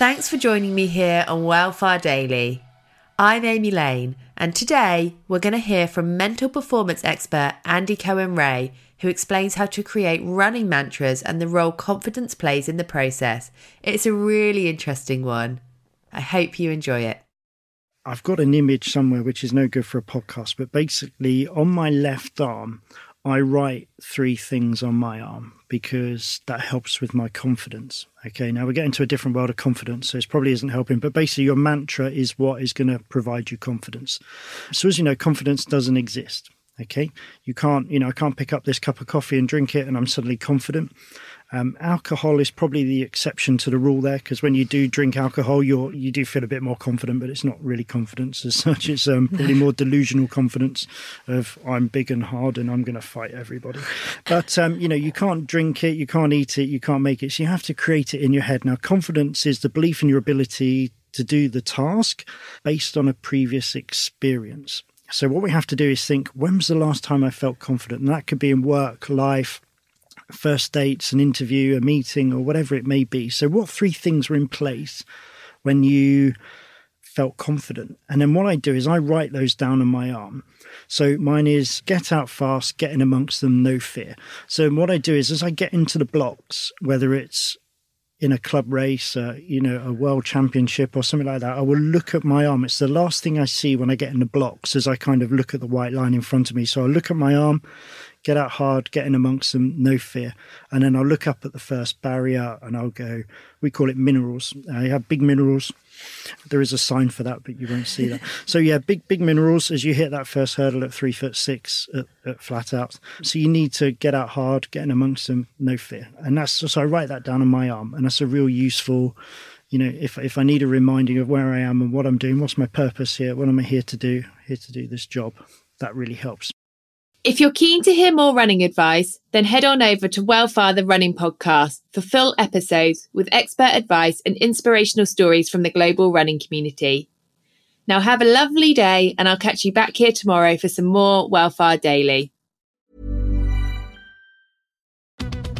Thanks for joining me here on Well Far Daily. I'm Amy Lane, and today we're going to hear from mental performance expert Andy Cohen-Wray, who explains how to create running mantras and the role confidence plays in the process. It's a really interesting one. I hope you enjoy it. I've got an image somewhere which is no good for a podcast, but basically on my left arm, I write three things on my arm because that helps with my confidence. Okay, now we're getting to a different world of confidence, so it probably isn't helping, but basically, your mantra is what is going to provide you confidence. So, as you know, confidence doesn't exist. Okay, you can't, you know, I can't pick up this cup of coffee and drink it and I'm suddenly confident. Um, alcohol is probably the exception to the rule there because when you do drink alcohol, you you do feel a bit more confident, but it's not really confidence as such. It's um, probably more delusional confidence of I'm big and hard and I'm going to fight everybody. But um, you know, you can't drink it, you can't eat it, you can't make it. So you have to create it in your head. Now, confidence is the belief in your ability to do the task based on a previous experience. So what we have to do is think, when was the last time I felt confident? And that could be in work, life, first dates, an interview, a meeting, or whatever it may be. So, what three things were in place when you felt confident? And then what I do is I write those down on my arm. So mine is get out fast, get in amongst them, no fear. So what I do is as I get into the blocks, whether it's in a club race, uh, you know, a world championship or something like that, I will look at my arm. It's the last thing I see when I get in the blocks as I kind of look at the white line in front of me. So I look at my arm, get out hard, get in amongst them, no fear. And then I'll look up at the first barrier and I'll go, we call it minerals. Uh, I have big minerals. There is a sign for that, but you won't see that. so yeah, big, big minerals as you hit that first hurdle at three foot six at, at flat out. So you need to get out hard, get in amongst them, no fear. And that's, so I write that down on my arm and that's a real useful, you know, if, if I need a reminding of where I am and what I'm doing, what's my purpose here, what am I here to do, here to do this job, that really helps. If you're keen to hear more running advice, then head on over to Well Far the Running Podcast for full episodes with expert advice and inspirational stories from the global running community. Now have a lovely day and I'll catch you back here tomorrow for some more Well Far Daily.